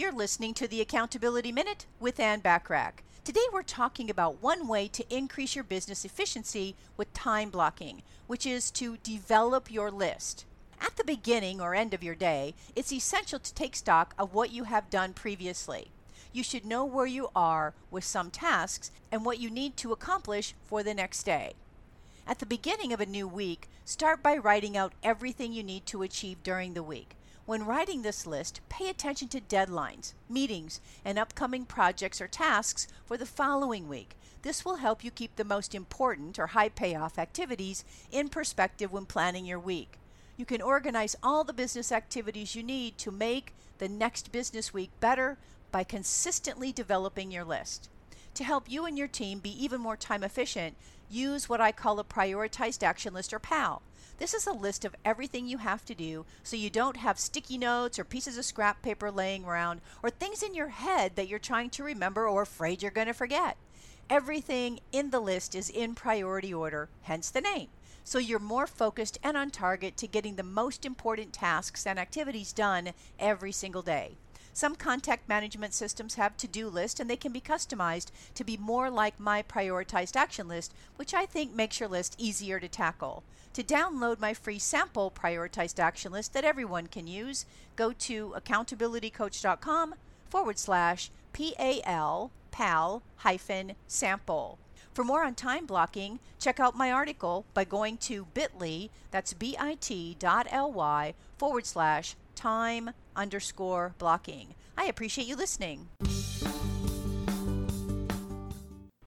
You're listening to the Accountability Minute with Ann Bachrach. Today we're talking about one way to increase your business efficiency with time blocking, which is to develop your list. At the beginning or end of your day, it's essential to take stock of what you have done previously. You should know where you are with some tasks and what you need to accomplish for the next day. At the beginning of a new week, start by writing out everything you need to achieve during the week. When writing this list, pay attention to deadlines, meetings, and upcoming projects or tasks for the following week. This will help you keep the most important or high payoff activities in perspective when planning your week. You can organize all the business activities you need to make the next business week better by consistently developing your list. To help you and your team be even more time efficient, use what I call a prioritized action list or PAL. This is a list of everything you have to do so you don't have sticky notes or pieces of scrap paper laying around or things in your head that you're trying to remember or afraid you're going to forget. Everything in the list is in priority order, hence the name. So you're more focused and on target to getting the most important tasks and activities done every single day. Some contact management systems have to do lists and they can be customized to be more like my prioritized action list, which I think makes your list easier to tackle. To download my free sample prioritized action list that everyone can use, go to accountabilitycoach.com forward slash PAL PAL hyphen sample. For more on time blocking, check out my article by going to bit.ly, that's bit.ly forward slash time underscore blocking. I appreciate you listening.